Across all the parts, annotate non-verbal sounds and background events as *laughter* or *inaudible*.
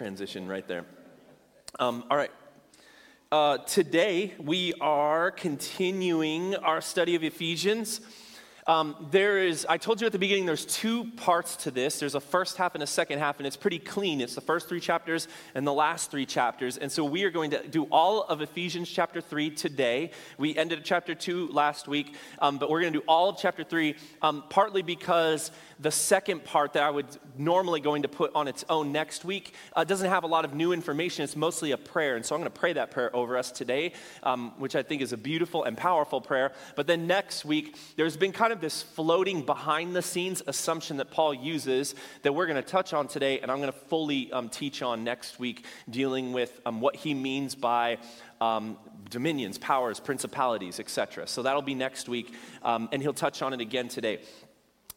transition right there. Um, all right. Uh, today, we are continuing our study of Ephesians. Um, there is, I told you at the beginning, there's two parts to this. There's a first half and a second half, and it's pretty clean. It's the first three chapters and the last three chapters. And so we are going to do all of Ephesians chapter 3 today. We ended chapter 2 last week, um, but we're going to do all of chapter 3, um, partly because the second part that I would normally going to put on its own next week uh, doesn't have a lot of new information. It's mostly a prayer. And so I'm going to pray that prayer over us today, um, which I think is a beautiful and powerful prayer. But then next week, there's been kind of this floating behind the scenes assumption that Paul uses that we're going to touch on today, and I'm going to fully um, teach on next week, dealing with um, what he means by um, dominions, powers, principalities, etc. So that'll be next week, um, and he'll touch on it again today.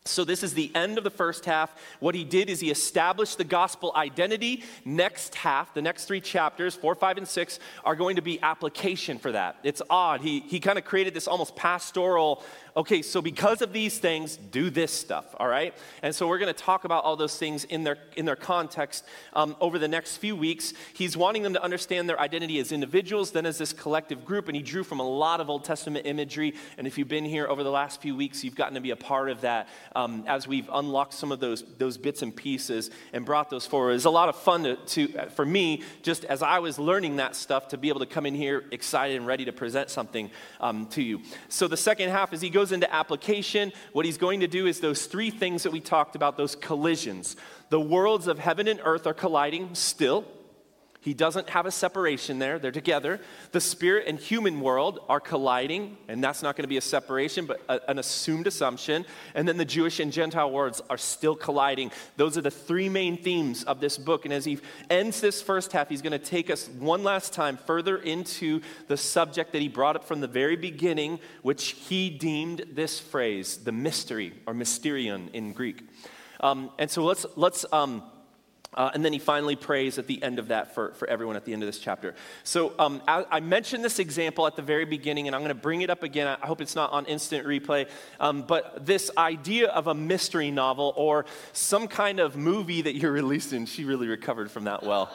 So, this is the end of the first half. What he did is he established the gospel identity. Next half, the next three chapters, four, five, and six, are going to be application for that. It's odd. He, he kind of created this almost pastoral okay, so because of these things, do this stuff, all right? And so we're going to talk about all those things in their, in their context um, over the next few weeks. He's wanting them to understand their identity as individuals, then as this collective group, and he drew from a lot of Old Testament imagery. And if you've been here over the last few weeks, you've gotten to be a part of that um, as we've unlocked some of those, those bits and pieces and brought those forward. It's a lot of fun to, to, for me, just as I was learning that stuff, to be able to come in here excited and ready to present something um, to you. So the second half, as he goes into application, what he's going to do is those three things that we talked about, those collisions. The worlds of heaven and earth are colliding still. He doesn't have a separation there, they're together. The spirit and human world are colliding, and that's not going to be a separation, but a, an assumed assumption. And then the Jewish and Gentile worlds are still colliding. Those are the three main themes of this book. And as he ends this first half, he's going to take us one last time further into the subject that he brought up from the very beginning, which he deemed this phrase, the mystery, or mysterion in Greek. Um, and so let's, let's, um, uh, and then he finally prays at the end of that for, for everyone at the end of this chapter. So um, I, I, mentioned this example at the very beginning, and I'm going to bring it up again. I hope it's not on instant replay. Um, but this idea of a mystery novel or some kind of movie that you're *laughs* releasing, she really recovered from that well.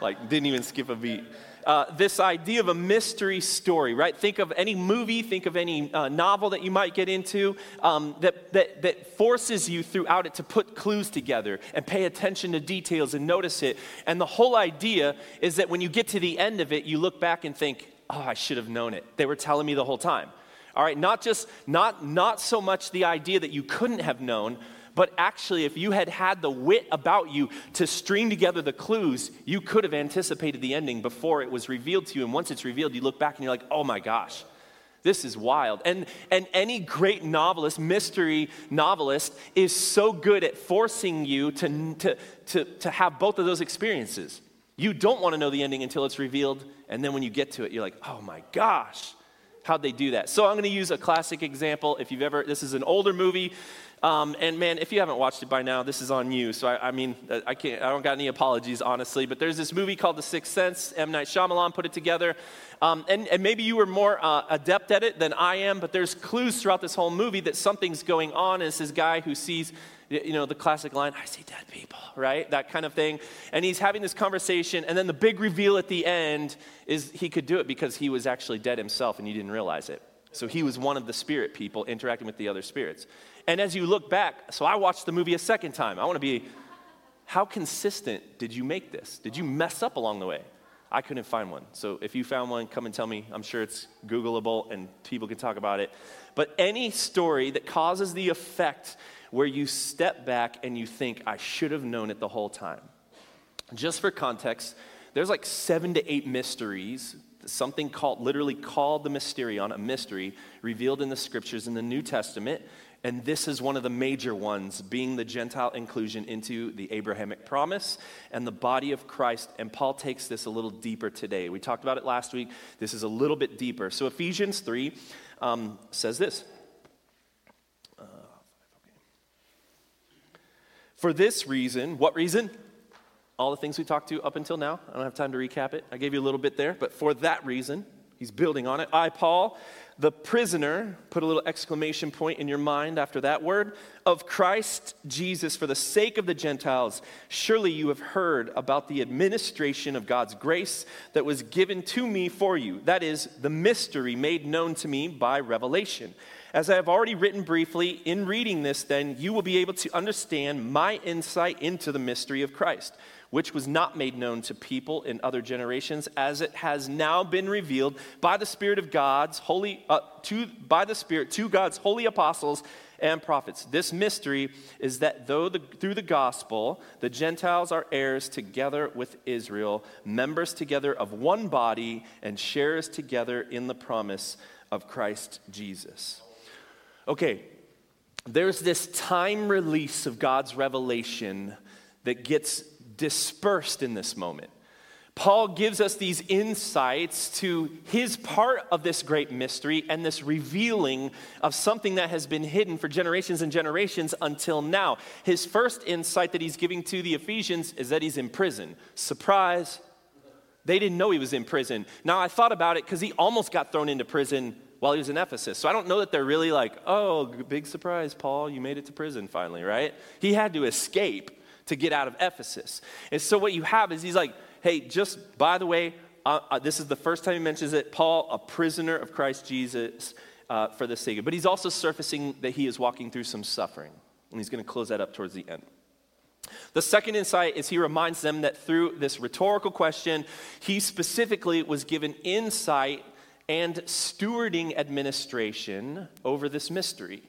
like, didn't even skip a beat uh, this idea of a mystery story, right? Think of any movie, think of any uh, novel that you might get into um, that, that, that forces you throughout it to put clues together and pay attention to details and notice it. And the whole idea is that when you get to the end of it, you look back and think, oh, I should have known it. They were telling me the whole time. All right, not just, not, not so much the idea that you couldn't have known, but actually, if you had had the wit about you to string together the clues, you could have anticipated the ending before it was revealed to you. And once it's revealed, you look back and you're like, oh my gosh, this is wild. And, and any great novelist, mystery novelist, is so good at forcing you to, to, to, to have both of those experiences. You don't want to know the ending until it's revealed. And then when you get to it, you're like, oh my gosh, how'd they do that? So I'm going to use a classic example. If you've ever, this is an older movie. Um, and man, if you haven't watched it by now, this is on you. So I, I, mean, uh, I can't. I don't got any apologies, honestly. But there's this movie called The Sixth Sense. M Night Shyamalan put it together, um, and, and, maybe you were more uh, adept at it than I am. But there's clues throughout this whole movie that something's going on. And it's this guy who sees, you know, the classic line, "I see dead people," right? That kind of thing. And he's having this conversation, and then the big reveal at the end is he could do it because he was actually dead himself, and you didn't realize it. So he was one of the spirit people interacting with the other spirits. And as you look back, so I watched the movie a second time. I want to be, how consistent did you make this? Did you mess up along the way? I couldn't find one. So if you found one, come and tell me. I'm sure it's Googleable and people can talk about it. But any story that causes the effect where you step back and you think, I should have known it the whole time. Just for context, there's like seven to eight mysteries, something called, literally called the mysterion, a mystery, revealed in the scriptures in the New Testament. And this is one of the major ones, being the Gentile inclusion into the Abrahamic promise and the body of Christ. And Paul takes this a little deeper today. We talked about it last week. This is a little bit deeper. So Ephesians 3 um, says this. For this reason, what reason? All the things we talked to up until now. I don't have time to recap it. I gave you a little bit there. But for that reason, he's building on it. I, Paul, the prisoner, put a little exclamation point in your mind after that word, of Christ Jesus for the sake of the Gentiles. Surely you have heard about the administration of God's grace that was given to me for you. That is, the mystery made known to me by revelation. As I have already written briefly, in reading this, then, you will be able to understand my insight into the mystery of Christ which was not made known to people in other generations, as it has now been revealed by the Spirit of God's holy, uh, to, by the Spirit to God's holy apostles and prophets. This mystery is that though the, through the gospel the Gentiles are heirs together with Israel, members together of one body, and sharers together in the promise of Christ Jesus. Okay, there's this time release of God's revelation that gets dispersed in this moment. Paul gives us these insights to his part of this great mystery and this revealing of something that has been hidden for generations and generations until now. His first insight that he's giving to the Ephesians is that he's in prison. Surprise! They didn't know he was in prison. Now, I thought about it because he almost got thrown into prison while he was in Ephesus. So I don't know that they're really like, oh, big surprise, Paul, you made it to prison finally, right? He had to escape to get out of Ephesus. And so what you have is he's like, hey, just by the way, uh, uh, this is the first time he mentions it. Paul, a prisoner of Christ Jesus uh, for the sake of. But he's also surfacing that he is walking through some suffering. And he's going to close that up towards the end. The second insight is he reminds them that through this rhetorical question, he specifically was given insight and stewarding administration over this mystery.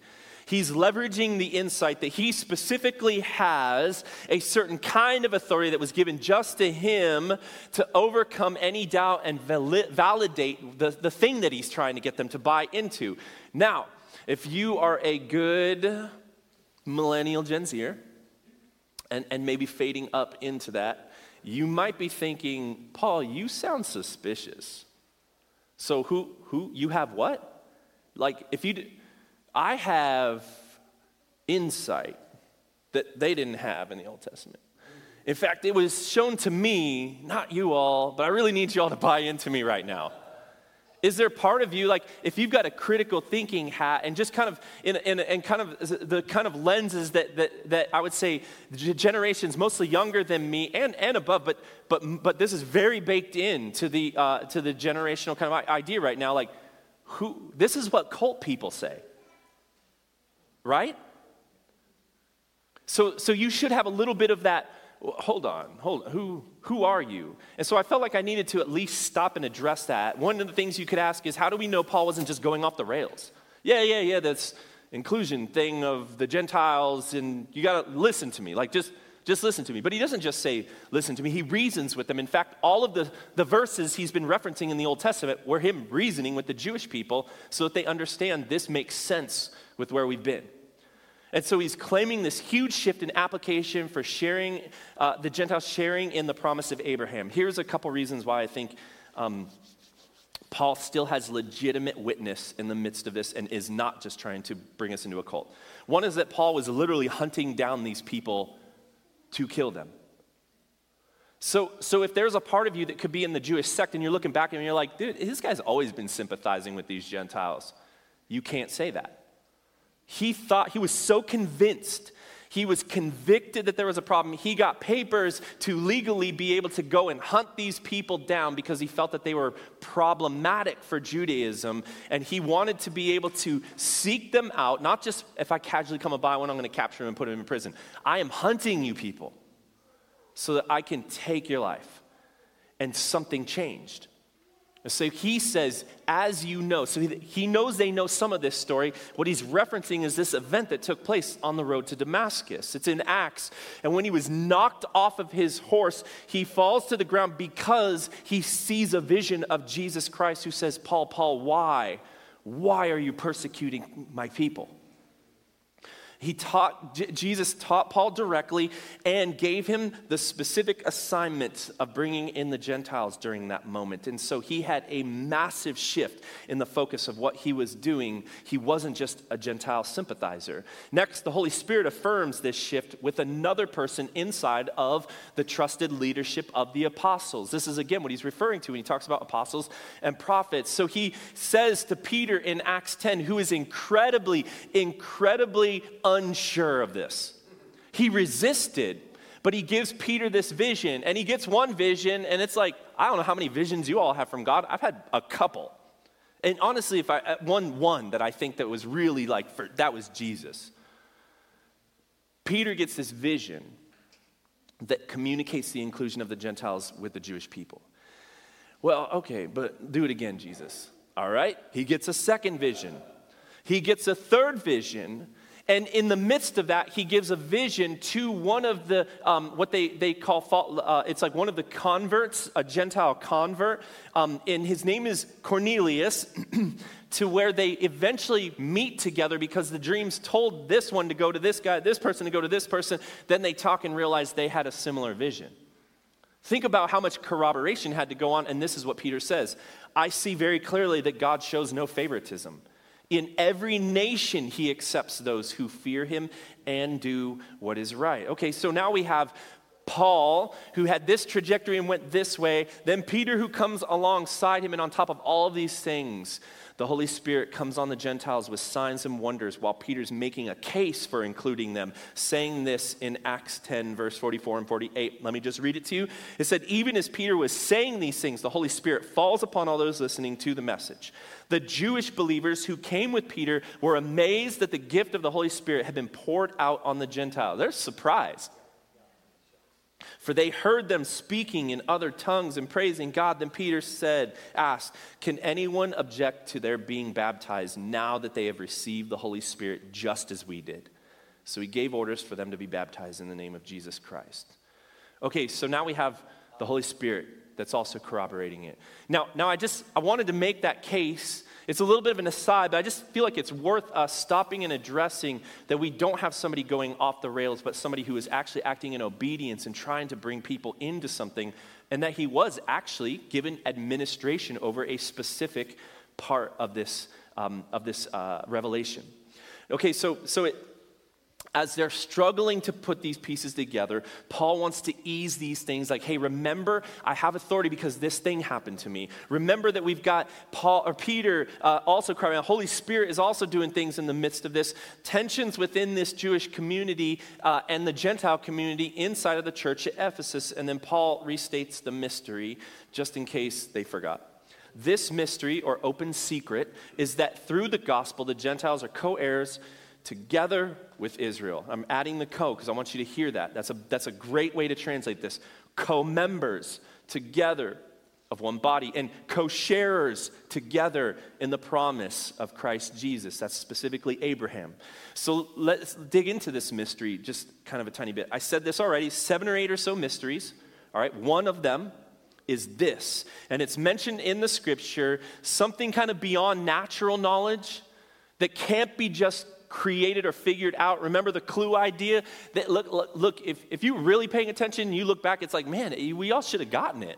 He's leveraging the insight that he specifically has a certain kind of authority that was given just to him to overcome any doubt and validate the, the thing that he's trying to get them to buy into. Now, if you are a good millennial Gen Zer, and, and maybe fading up into that, you might be thinking, Paul, you sound suspicious. So who who you have what? Like if you I have insight that they didn't have in the Old Testament. In fact, it was shown to me, not you all, but I really need you all to buy into me right now. Is there part of you, like, if you've got a critical thinking hat and just kind of, in, in, in kind of the kind of lenses that, that, that I would say generations mostly younger than me and, and above, but, but, but this is very baked in to the, uh, to the generational kind of idea right now, like, who, this is what cult people say right? So, so you should have a little bit of that. Hold on, hold on. Who, who are you? And so I felt like I needed to at least stop and address that. One of the things you could ask is how do we know Paul wasn't just going off the rails? Yeah, yeah, yeah, that's inclusion thing of the Gentiles, and you got to listen to me. Like, just, just listen to me. But he doesn't just say, listen to me, he reasons with them. In fact, all of the, the verses he's been referencing in the Old Testament were him reasoning with the Jewish people so that they understand this makes sense with where we've been. And so he's claiming this huge shift in application for sharing, uh, the Gentiles sharing in the promise of Abraham. Here's a couple reasons why I think um, Paul still has legitimate witness in the midst of this and is not just trying to bring us into a cult. One is that Paul was literally hunting down these people to kill them. So, so if there's a part of you that could be in the Jewish sect and you're looking back and you're like, dude, this guy's always been sympathizing with these Gentiles, you can't say that. He thought, he was so convinced, he was convicted that there was a problem. He got papers to legally be able to go and hunt these people down because he felt that they were problematic for Judaism. And he wanted to be able to seek them out, not just if I casually come by one, I'm going to capture them and put them in prison. I am hunting you people so that I can take your life. And something changed. So he says, as you know. So he knows they know some of this story. What he's referencing is this event that took place on the road to Damascus. It's in Acts. And when he was knocked off of his horse, he falls to the ground because he sees a vision of Jesus Christ who says, Paul, Paul, why? Why are you persecuting my people? He taught, J- Jesus taught Paul directly and gave him the specific assignment of bringing in the Gentiles during that moment. And so he had a massive shift in the focus of what he was doing. He wasn't just a Gentile sympathizer. Next, the Holy Spirit affirms this shift with another person inside of the trusted leadership of the apostles. This is again what he's referring to when he talks about apostles and prophets. So he says to Peter in Acts 10, who is incredibly, incredibly unsure of this. He resisted, but he gives Peter this vision, and he gets one vision, and it's like, I don't know how many visions you all have from God. I've had a couple. And honestly, if I uh, one one that I think that was really like for, that was Jesus. Peter gets this vision that communicates the inclusion of the Gentiles with the Jewish people. Well, okay, but do it again, Jesus. All right? He gets a second vision. He gets a third vision and in the midst of that, he gives a vision to one of the, um, what they, they call, uh, it's like one of the converts, a Gentile convert. Um, and his name is Cornelius, *clears throat* to where they eventually meet together because the dreams told this one to go to this guy, this person to go to this person. Then they talk and realize they had a similar vision. Think about how much corroboration had to go on, and this is what Peter says I see very clearly that God shows no favoritism. In every nation, he accepts those who fear him and do what is right. Okay, so now we have Paul, who had this trajectory and went this way, then Peter, who comes alongside him, and on top of all of these things, the Holy Spirit comes on the Gentiles with signs and wonders while Peter's making a case for including them, saying this in Acts 10, verse 44 and 48. Let me just read it to you. It said, Even as Peter was saying these things, the Holy Spirit falls upon all those listening to the message. The Jewish believers who came with Peter were amazed that the gift of the Holy Spirit had been poured out on the Gentiles. They're surprised. For they heard them speaking in other tongues and praising God. Then Peter said, asked, Can anyone object to their being baptized now that they have received the Holy Spirit just as we did? So he gave orders for them to be baptized in the name of Jesus Christ. Okay, so now we have the Holy Spirit that's also corroborating it. Now, now I just I wanted to make that case it's a little bit of an aside, but I just feel like it's worth us stopping and addressing that we don't have somebody going off the rails, but somebody who is actually acting in obedience and trying to bring people into something, and that he was actually given administration over a specific part of this, um, of this uh, revelation. Okay, so, so it, as they're struggling to put these pieces together, Paul wants to ease these things like, hey, remember, I have authority because this thing happened to me. Remember that we've got Paul or Peter uh, also crying out. Holy Spirit is also doing things in the midst of this. Tensions within this Jewish community uh, and the Gentile community inside of the church at Ephesus. And then Paul restates the mystery just in case they forgot. This mystery or open secret is that through the gospel, the Gentiles are co heirs together with Israel. I'm adding the co because I want you to hear that. That's a, that's a great way to translate this. Co members together of one body and co sharers together in the promise of Christ Jesus. That's specifically Abraham. So let's dig into this mystery just kind of a tiny bit. I said this already seven or eight or so mysteries. All right, one of them is this, and it's mentioned in the scripture something kind of beyond natural knowledge that can't be just created or figured out. Remember the clue idea? That look, look, if, if you're really paying attention, you look back, it's like, man, we all should have gotten it.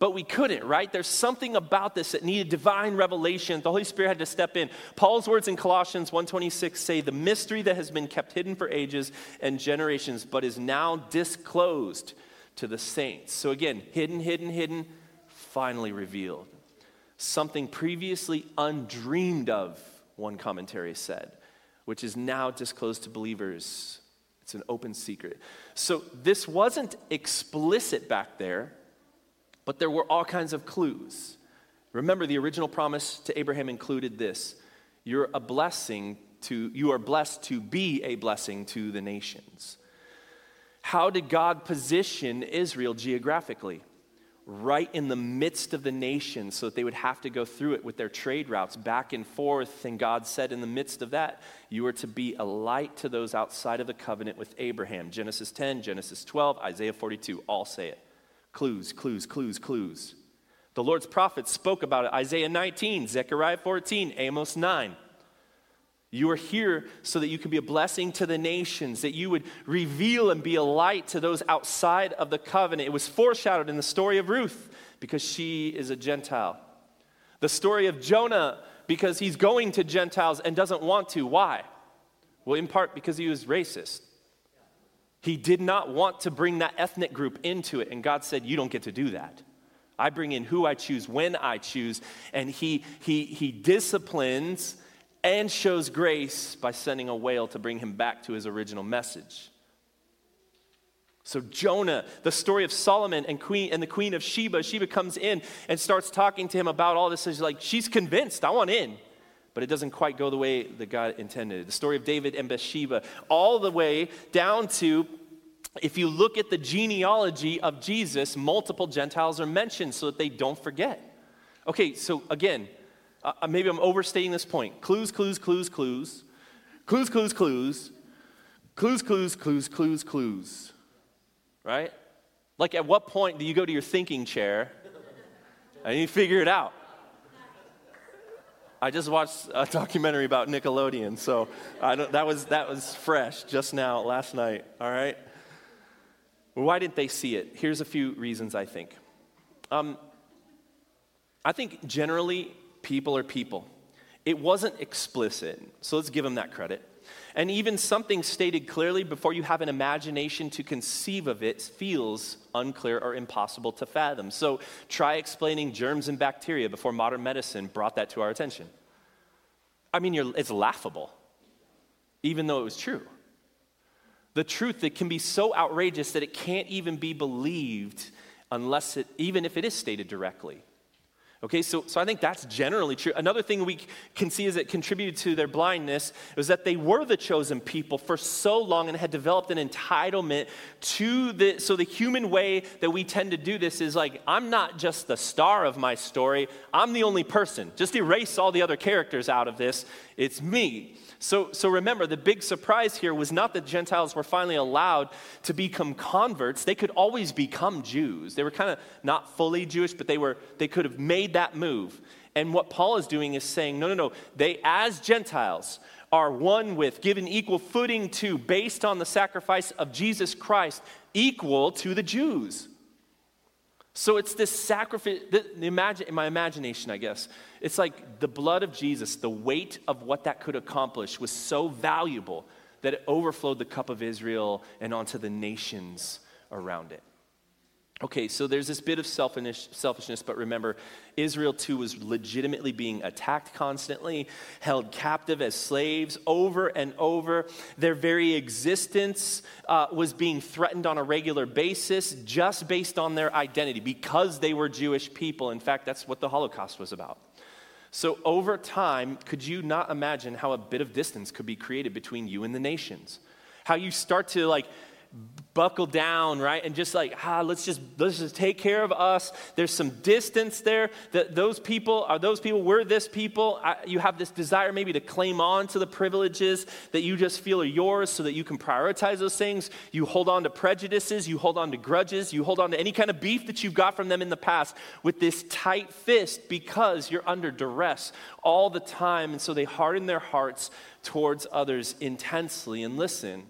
But we couldn't, right? There's something about this that needed divine revelation. The Holy Spirit had to step in. Paul's words in Colossians 1:26 say, "The mystery that has been kept hidden for ages and generations, but is now disclosed to the saints." So again, hidden, hidden, hidden, finally revealed. Something previously undreamed of, one commentary said which is now disclosed to believers. It's an open secret. So this wasn't explicit back there, but there were all kinds of clues. Remember, the original promise to Abraham included this You're a blessing to, you are blessed to be a blessing to the nations. How did God position Israel geographically? Right in the midst of the nation so that they would have to go through it with their trade routes back and forth. And God said, in the midst of that, you are to be a light to those outside of the covenant with Abraham. Genesis 10, Genesis 12, Isaiah 42, all say it. Clues, clues, clues, clues. The Lord's prophets spoke about it Isaiah 19, Zechariah 14, Amos 9. You are here so that you can be a blessing to the nations, that you would reveal and be a light to those outside of the covenant. It was foreshadowed in the story of Ruth because she is a Gentile. The story of Jonah because he's going to Gentiles and doesn't want to. Why? Well, in part because he was racist. He did not want to bring that ethnic group into it, and God said, You don't get to do that. I bring in who I choose when I choose, and He, he, he disciplines and shows grace by sending a whale to bring him back to his original message. So Jonah, the story of Solomon and queen and the queen of Sheba, Sheba comes in and starts talking to him about all this. She's like, she's convinced, I want in. But it doesn't quite go the way that God intended. The story of David and Bathsheba, all the way down to if you look at the genealogy of Jesus, multiple Gentiles are mentioned so that they don't forget. Okay, so again, uh, maybe I'm overstating this point. Clues, clues, clues, clues. Clues, clues, clues. Clues, clues, clues, clues, clues. Right? Like, at what point do you go to your thinking chair and you figure it out? I just watched a documentary about Nickelodeon, so that, was, that was fresh just now, last night, all right? Why didn't they see it? Here's a few reasons, I think. Um, I think generally people are people. It wasn't explicit, so let's give them that credit. And even something stated clearly before you have an imagination to conceive of it feels unclear or impossible to fathom. So try explaining germs and bacteria before modern medicine brought that to our attention. I mean, it's laughable, even though it was true. The truth that can be so outrageous that it can't even be believed unless it, even if it is stated directly. Okay, so, so I think that's generally true. Another thing we can see is it contributed to their blindness was that they were the chosen people for so long and had developed an entitlement to the. So the human way that we tend to do this is like, I'm not just the star of my story, I'm the only person. Just erase all the other characters out of this. It's me. So, so remember, the big surprise here was not that Gentiles were finally allowed to become converts. They could always become Jews. They were kind of not fully Jewish, but they, were, they could have made that move. And what Paul is doing is saying, no, no, no. They, as Gentiles, are one with, given equal footing to, based on the sacrifice of Jesus Christ, equal to the Jews. So it's this sacrifice, imagine, in my imagination, I guess, it's like the blood of Jesus, the weight of what that could accomplish was so valuable that it overflowed the cup of Israel and onto the nations around it. Okay, so there's this bit of selfishness, but remember, Israel too was legitimately being attacked constantly, held captive as slaves over and over. Their very existence uh, was being threatened on a regular basis just based on their identity because they were Jewish people. In fact, that's what the Holocaust was about. So, over time, could you not imagine how a bit of distance could be created between you and the nations? How you start to like buckle down, right? And just like, ah, let's just let's just take care of us. There's some distance there. That those people are those people. We're this people. I, you have this desire maybe to claim on to the privileges that you just feel are yours, so that you can prioritize those things. You hold on to prejudices. You hold on to grudges. You hold on to any kind of beef that you've got from them in the past with this tight fist because you're under duress all the time, and so they harden their hearts towards others intensely. And listen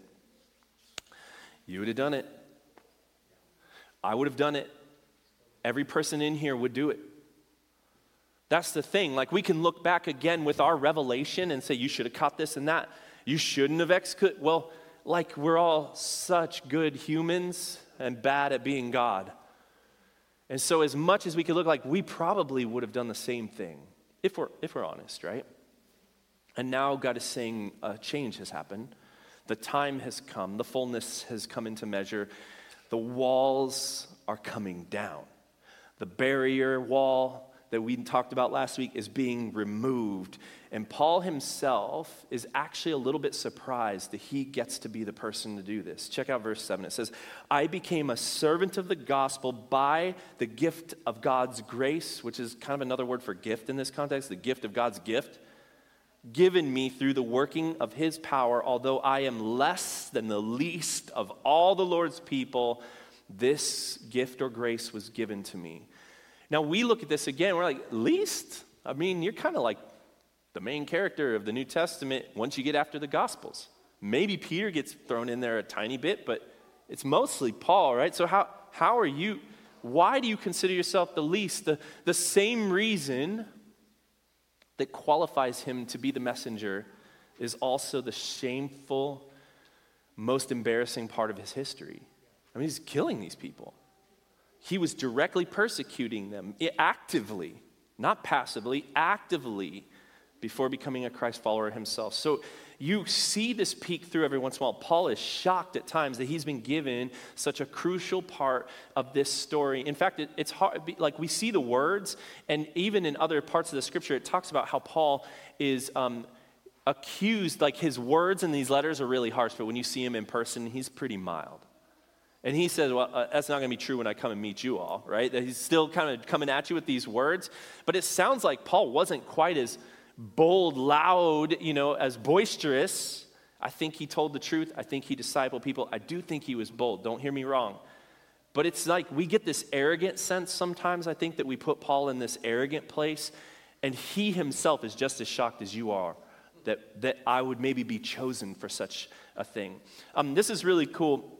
you would have done it. I would have done it. Every person in here would do it. That's the thing. Like, we can look back again with our revelation and say, you should have caught this and that. You shouldn't have executed. Well, like, we're all such good humans and bad at being God. And so, as much as we could look like, we probably would have done the same thing, if we're, if we're honest, right? And now God is saying a change has happened. The time has come, the fullness has come into measure. The walls are coming down. The barrier wall that we talked about last week is being removed. And Paul himself is actually a little bit surprised that he gets to be the person to do this. Check out verse 7. It says, I became a servant of the gospel by the gift of God's grace, which is kind of another word for gift in this context, the gift of God's gift given me through the working of his power, although I am less than the least of all the Lord's people, this gift or grace was given to me. Now we look at this again, we're like, least? I mean, you're kind of like the main character of the New Testament once you get after the Gospels. Maybe Peter gets thrown in there a tiny bit, but it's mostly Paul, right? So, how, how are you? Why do you consider yourself the least? The, the same reason that qualifies him to be the messenger is also the shameful, most embarrassing part of his history. I mean, he's killing these people. He was directly persecuting them actively, not passively, actively before becoming a Christ follower himself. So you see this peek through every once in a while. Paul is shocked at times that he's been given such a crucial part of this story. In fact, it, it's hard, like we see the words, and even in other parts of the scripture, it talks about how Paul is um, accused, like his words in these letters are really harsh, but when you see him in person, he's pretty mild. And he says, Well, uh, that's not going to be true when I come and meet you all, right? That he's still kind of coming at you with these words. But it sounds like Paul wasn't quite as bold, loud, you know, as boisterous. I think he told the truth. I think he discipled people. I do think he was bold. Don't hear me wrong. But it's like we get this arrogant sense sometimes, I think, that we put Paul in this arrogant place. And he himself is just as shocked as you are that, that I would maybe be chosen for such a thing. Um, this is really cool.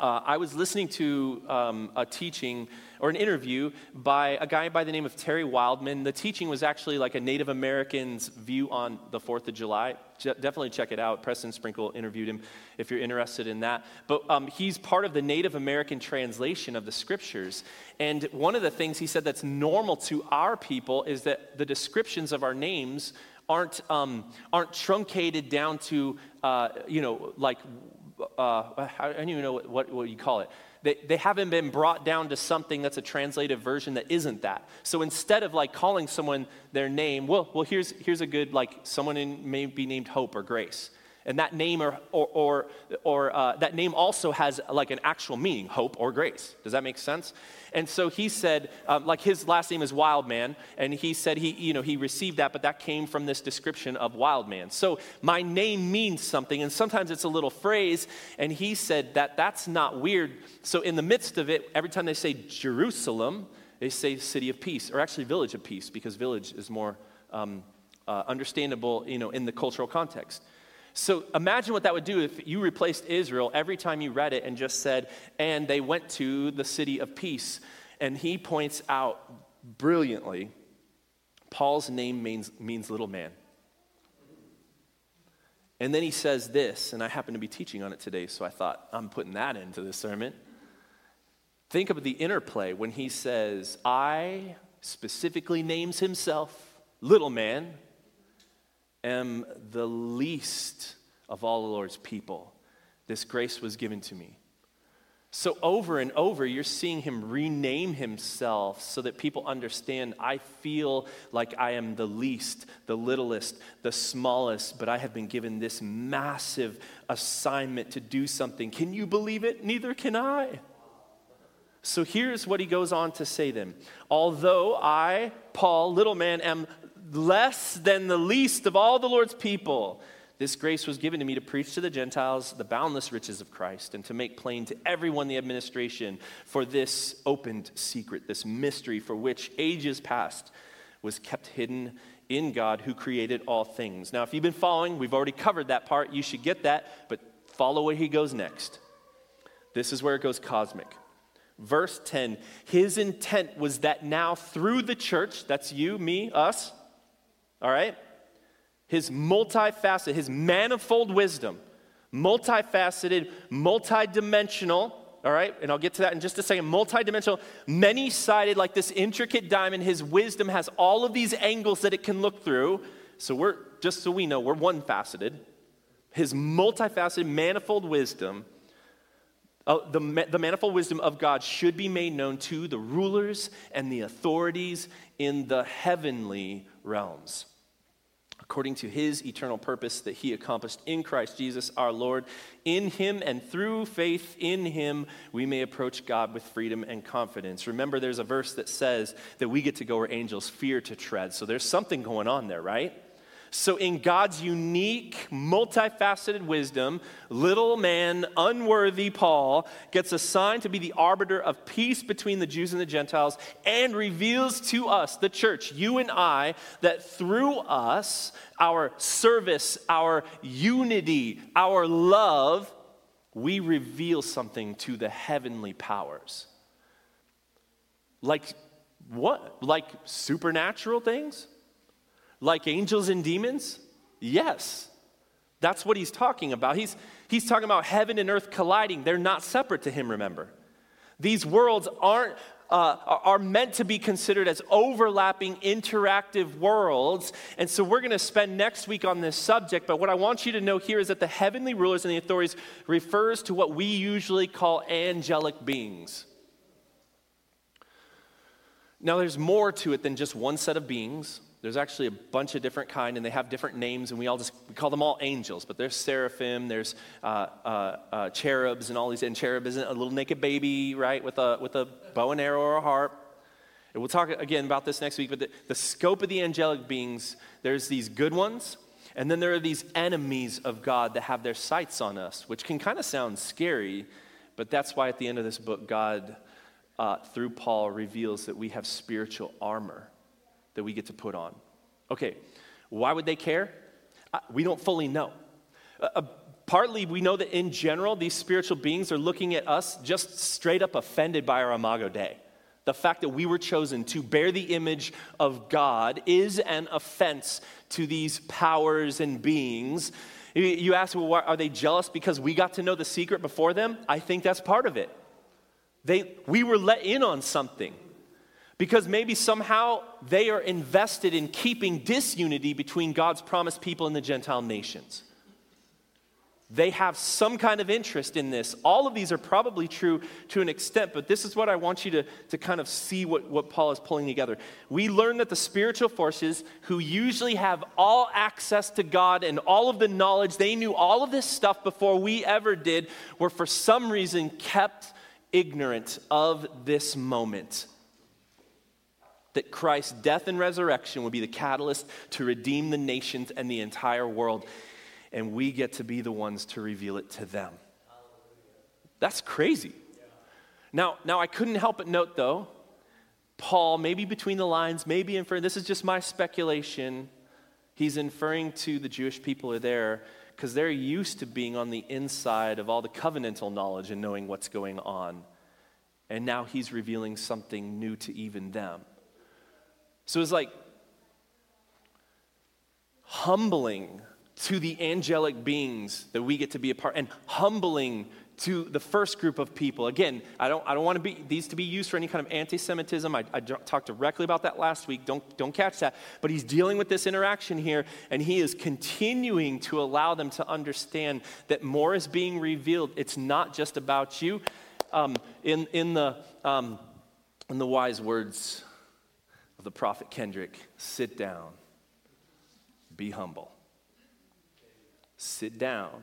Uh, I was listening to um, a teaching or an interview by a guy by the name of Terry Wildman. The teaching was actually like a Native American's view on the 4th of July. Je- definitely check it out. Preston Sprinkle interviewed him if you're interested in that. But um, he's part of the Native American translation of the scriptures. And one of the things he said that's normal to our people is that the descriptions of our names aren't, um, aren't truncated down to, uh, you know, like uh, I don't even know what, what, what you call it. They, they haven't been brought down to something that's a translated version that isn't that. So instead of like calling someone their name, well, well here's, here's a good, like someone in, may be named Hope or Grace. And that name or, or, or, or uh, that name also has like an actual meaning, hope or grace. Does that make sense? And so he said, um, like his last name is Wildman, and he said he, you know, he received that, but that came from this description of Wildman. So my name means something, and sometimes it's a little phrase, and he said that that's not weird. So in the midst of it, every time they say Jerusalem, they say city of peace, or actually village of peace, because village is more um, uh, understandable, you know, in the cultural context. So imagine what that would do if you replaced Israel every time you read it and just said, and they went to the city of peace. And he points out brilliantly Paul's name means, means little man. And then he says this, and I happen to be teaching on it today, so I thought I'm putting that into the sermon. Think of the interplay when he says, I specifically names himself little man, am the least of all the Lord's people. This grace was given to me. So, over and over, you're seeing him rename himself so that people understand I feel like I am the least, the littlest, the smallest, but I have been given this massive assignment to do something. Can you believe it? Neither can I. So, here's what he goes on to say then. Although I, Paul, little man, am less than the least of all the Lord's people. This grace was given to me to preach to the Gentiles the boundless riches of Christ and to make plain to everyone the administration for this opened secret, this mystery for which ages past was kept hidden in God who created all things. Now, if you've been following, we've already covered that part. You should get that, but follow where he goes next. This is where it goes cosmic. Verse 10 His intent was that now through the church, that's you, me, us, all right? His multifaceted, his manifold wisdom, multifaceted, multidimensional, all right? And I'll get to that in just a second. Multidimensional, many sided, like this intricate diamond. His wisdom has all of these angles that it can look through. So we're, just so we know, we're one faceted. His multifaceted, manifold wisdom. Uh, the, the manifold wisdom of God should be made known to the rulers and the authorities in the heavenly realms according to his eternal purpose that he accomplished in Christ Jesus our Lord. In him and through faith in him, we may approach God with freedom and confidence. Remember, there's a verse that says that we get to go where angels fear to tread. So there's something going on there, right? So, in God's unique, multifaceted wisdom, little man, unworthy Paul gets assigned to be the arbiter of peace between the Jews and the Gentiles and reveals to us, the church, you and I, that through us, our service, our unity, our love, we reveal something to the heavenly powers. Like what? Like supernatural things? Like angels and demons? Yes. That's what he's talking about. He's, he's talking about heaven and earth colliding. They're not separate to him, remember. These worlds aren't, uh, are meant to be considered as overlapping, interactive worlds. And so we're going to spend next week on this subject. But what I want you to know here is that the heavenly rulers and the authorities refers to what we usually call angelic beings. Now, there's more to it than just one set of beings. There's actually a bunch of different kind, and they have different names, and we all just we call them all angels. But there's seraphim, there's uh, uh, uh, cherubs, and all these. And cherub isn't a little naked baby, right, with a with a bow and arrow or a harp. And we'll talk again about this next week. But the, the scope of the angelic beings, there's these good ones, and then there are these enemies of God that have their sights on us, which can kind of sound scary. But that's why at the end of this book, God, uh, through Paul, reveals that we have spiritual armor that we get to put on. Okay, why would they care? Uh, we don't fully know. Uh, uh, partly, we know that in general, these spiritual beings are looking at us just straight up offended by our Imago Dei. The fact that we were chosen to bear the image of God is an offense to these powers and beings. You ask, well, are they jealous because we got to know the secret before them? I think that's part of it. They, we were let in on something because maybe somehow they are invested in keeping disunity between God's promised people and the Gentile nations. They have some kind of interest in this. All of these are probably true to an extent, but this is what I want you to, to kind of see what, what Paul is pulling together. We learn that the spiritual forces, who usually have all access to God and all of the knowledge, they knew all of this stuff before we ever did, were for some reason kept ignorant of this moment that Christ's death and resurrection would be the catalyst to redeem the nations and the entire world. And we get to be the ones to reveal it to them. That's crazy. Now, now I couldn't help but note though, Paul, maybe between the lines, maybe inferring, this is just my speculation. He's inferring to the Jewish people are there because they're used to being on the inside of all the covenantal knowledge and knowing what's going on. And now he's revealing something new to even them. So it's like humbling to the angelic beings that we get to be a part and humbling to the first group of people. Again, I don't, I don't want to be, these to be used for any kind of anti Semitism. I, I talked directly about that last week. Don't, don't catch that. But he's dealing with this interaction here, and he is continuing to allow them to understand that more is being revealed. It's not just about you. Um, in, in, the, um, in the wise words the prophet Kendrick sit down, be humble. Sit down,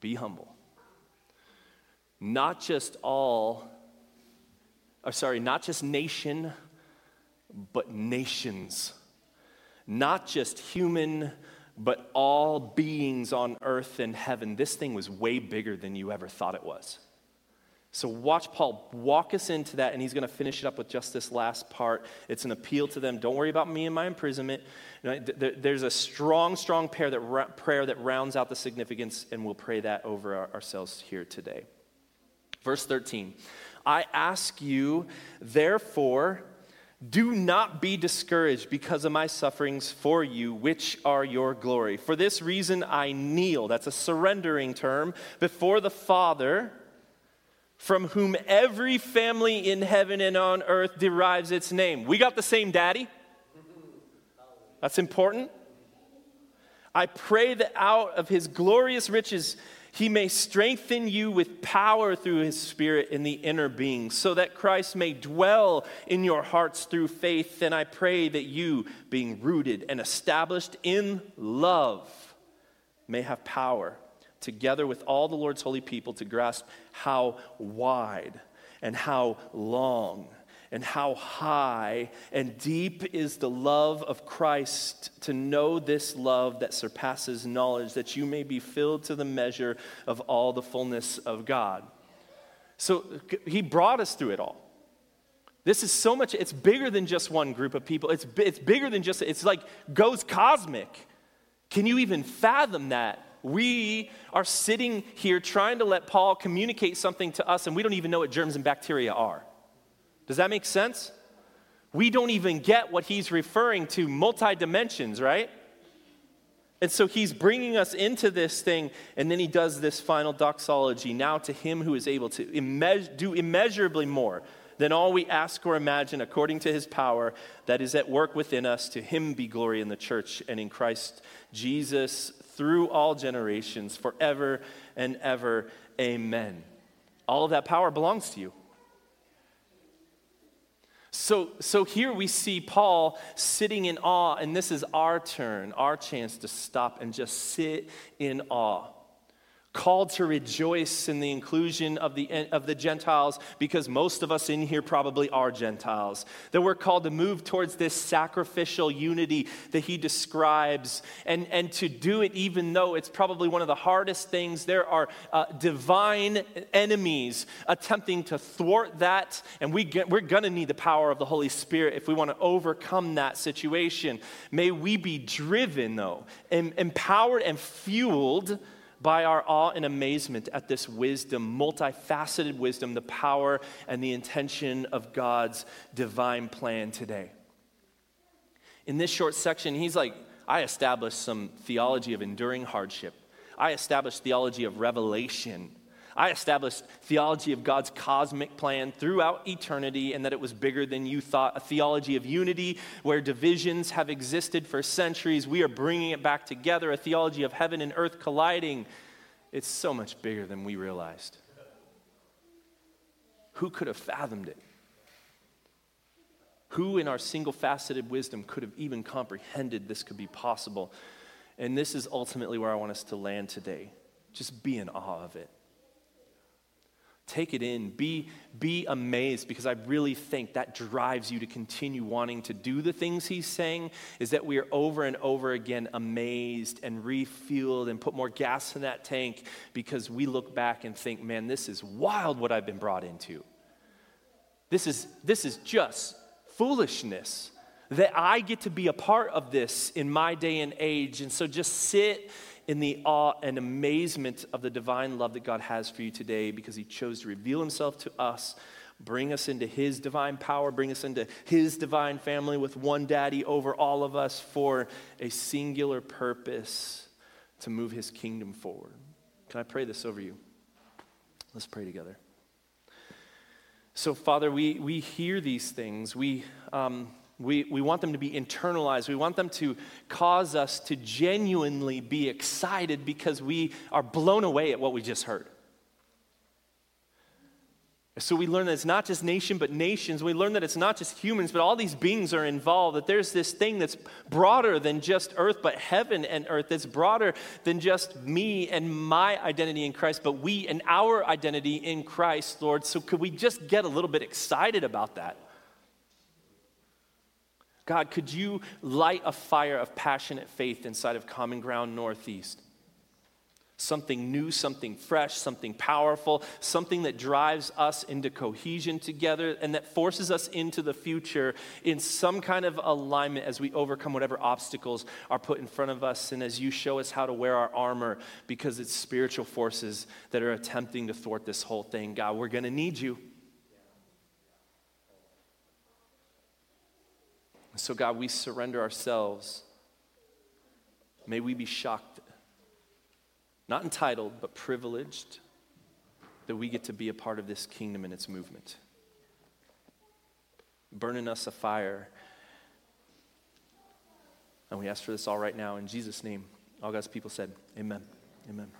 be humble. Not just all, or sorry, not just nation, but nations. Not just human, but all beings on earth and heaven. This thing was way bigger than you ever thought it was. So, watch Paul walk us into that, and he's going to finish it up with just this last part. It's an appeal to them. Don't worry about me and my imprisonment. There's a strong, strong prayer that, prayer that rounds out the significance, and we'll pray that over ourselves here today. Verse 13 I ask you, therefore, do not be discouraged because of my sufferings for you, which are your glory. For this reason I kneel, that's a surrendering term, before the Father from whom every family in heaven and on earth derives its name. We got the same daddy. That's important. I pray that out of his glorious riches, he may strengthen you with power through his spirit in the inner being, so that Christ may dwell in your hearts through faith. And I pray that you, being rooted and established in love, may have power together with all the Lord's holy people to grasp how wide and how long and how high and deep is the love of Christ to know this love that surpasses knowledge, that you may be filled to the measure of all the fullness of God. So he brought us through it all. This is so much, it's bigger than just one group of people. It's, it's bigger than just, it's like goes cosmic. Can you even fathom that? We are sitting here trying to let Paul communicate something to us, and we don't even know what germs and bacteria are. Does that make sense? We don't even get what he's referring to multi dimensions, right? And so he's bringing us into this thing, and then he does this final doxology. Now to him who is able to do immeasurably more than all we ask or imagine, according to his power that is at work within us, to him be glory in the church and in Christ Jesus through all generations, forever and ever. Amen. All of that power belongs to you. So, so here we see Paul sitting in awe, and this is our turn, our chance to stop and just sit in awe called to rejoice in the inclusion of the, of the Gentiles because most of us in here probably are Gentiles. That we're called to move towards this sacrificial unity that he describes and, and to do it even though it's probably one of the hardest things. There are uh, divine enemies attempting to thwart that, and we get, we're going to need the power of the Holy Spirit if we want to overcome that situation. May we be driven, though, and empowered and fueled by our awe and amazement at this wisdom, multifaceted wisdom, the power and the intention of God's divine plan today. In this short section, he's like, I established some theology of enduring hardship. I established theology of revelation. I established theology of God's cosmic plan throughout eternity and that it was bigger than you thought. A theology of unity where divisions have existed for centuries. We are bringing it back together. A theology of heaven and earth colliding. It's so much bigger than we realized. Who could have fathomed it? Who, in our single faceted wisdom, could have even comprehended this could be possible? And this is ultimately where I want us to land today. Just be in awe of it. Take it in. Be, be amazed because I really think that drives you to continue wanting to do the things he's saying. Is that we are over and over again amazed and refueled and put more gas in that tank because we look back and think, man, this is wild what I've been brought into. This is, this is just foolishness that I get to be a part of this in my day and age. And so just sit in the awe and amazement of the divine love that God has for you today because He chose to reveal Himself to us, bring us into His divine power, bring us into His divine family with one daddy over all of us for a singular purpose to move His kingdom forward. Can I pray this over you? Let's pray together. So, Father, we, we hear these things. We, um, we, we want them to be internalized. We want them to cause us to genuinely be excited because we are blown away at what we just heard. So we learn that it's not just nation, but nations. We learn that it's not just humans, but all these beings are involved. That there's this thing that's broader than just earth, but heaven and earth. That's broader than just me and my identity in Christ, but we and our identity in Christ, Lord. So could we just get a little bit excited about that? God, could you light a fire of passionate faith inside of Common Ground Northeast? Something new, something fresh, something powerful, something that drives us into cohesion together and that forces us into the future in some kind of alignment as we overcome whatever obstacles are put in front of us and as you show us how to wear our armor because it's spiritual forces that are attempting to thwart this whole thing. God, we're going to need you. So, God, we surrender ourselves. May we be shocked, not entitled, but privileged that we get to be a part of this kingdom and its movement. Burn in us a fire. And we ask for this all right now in Jesus' name. All God's people said, Amen. Amen.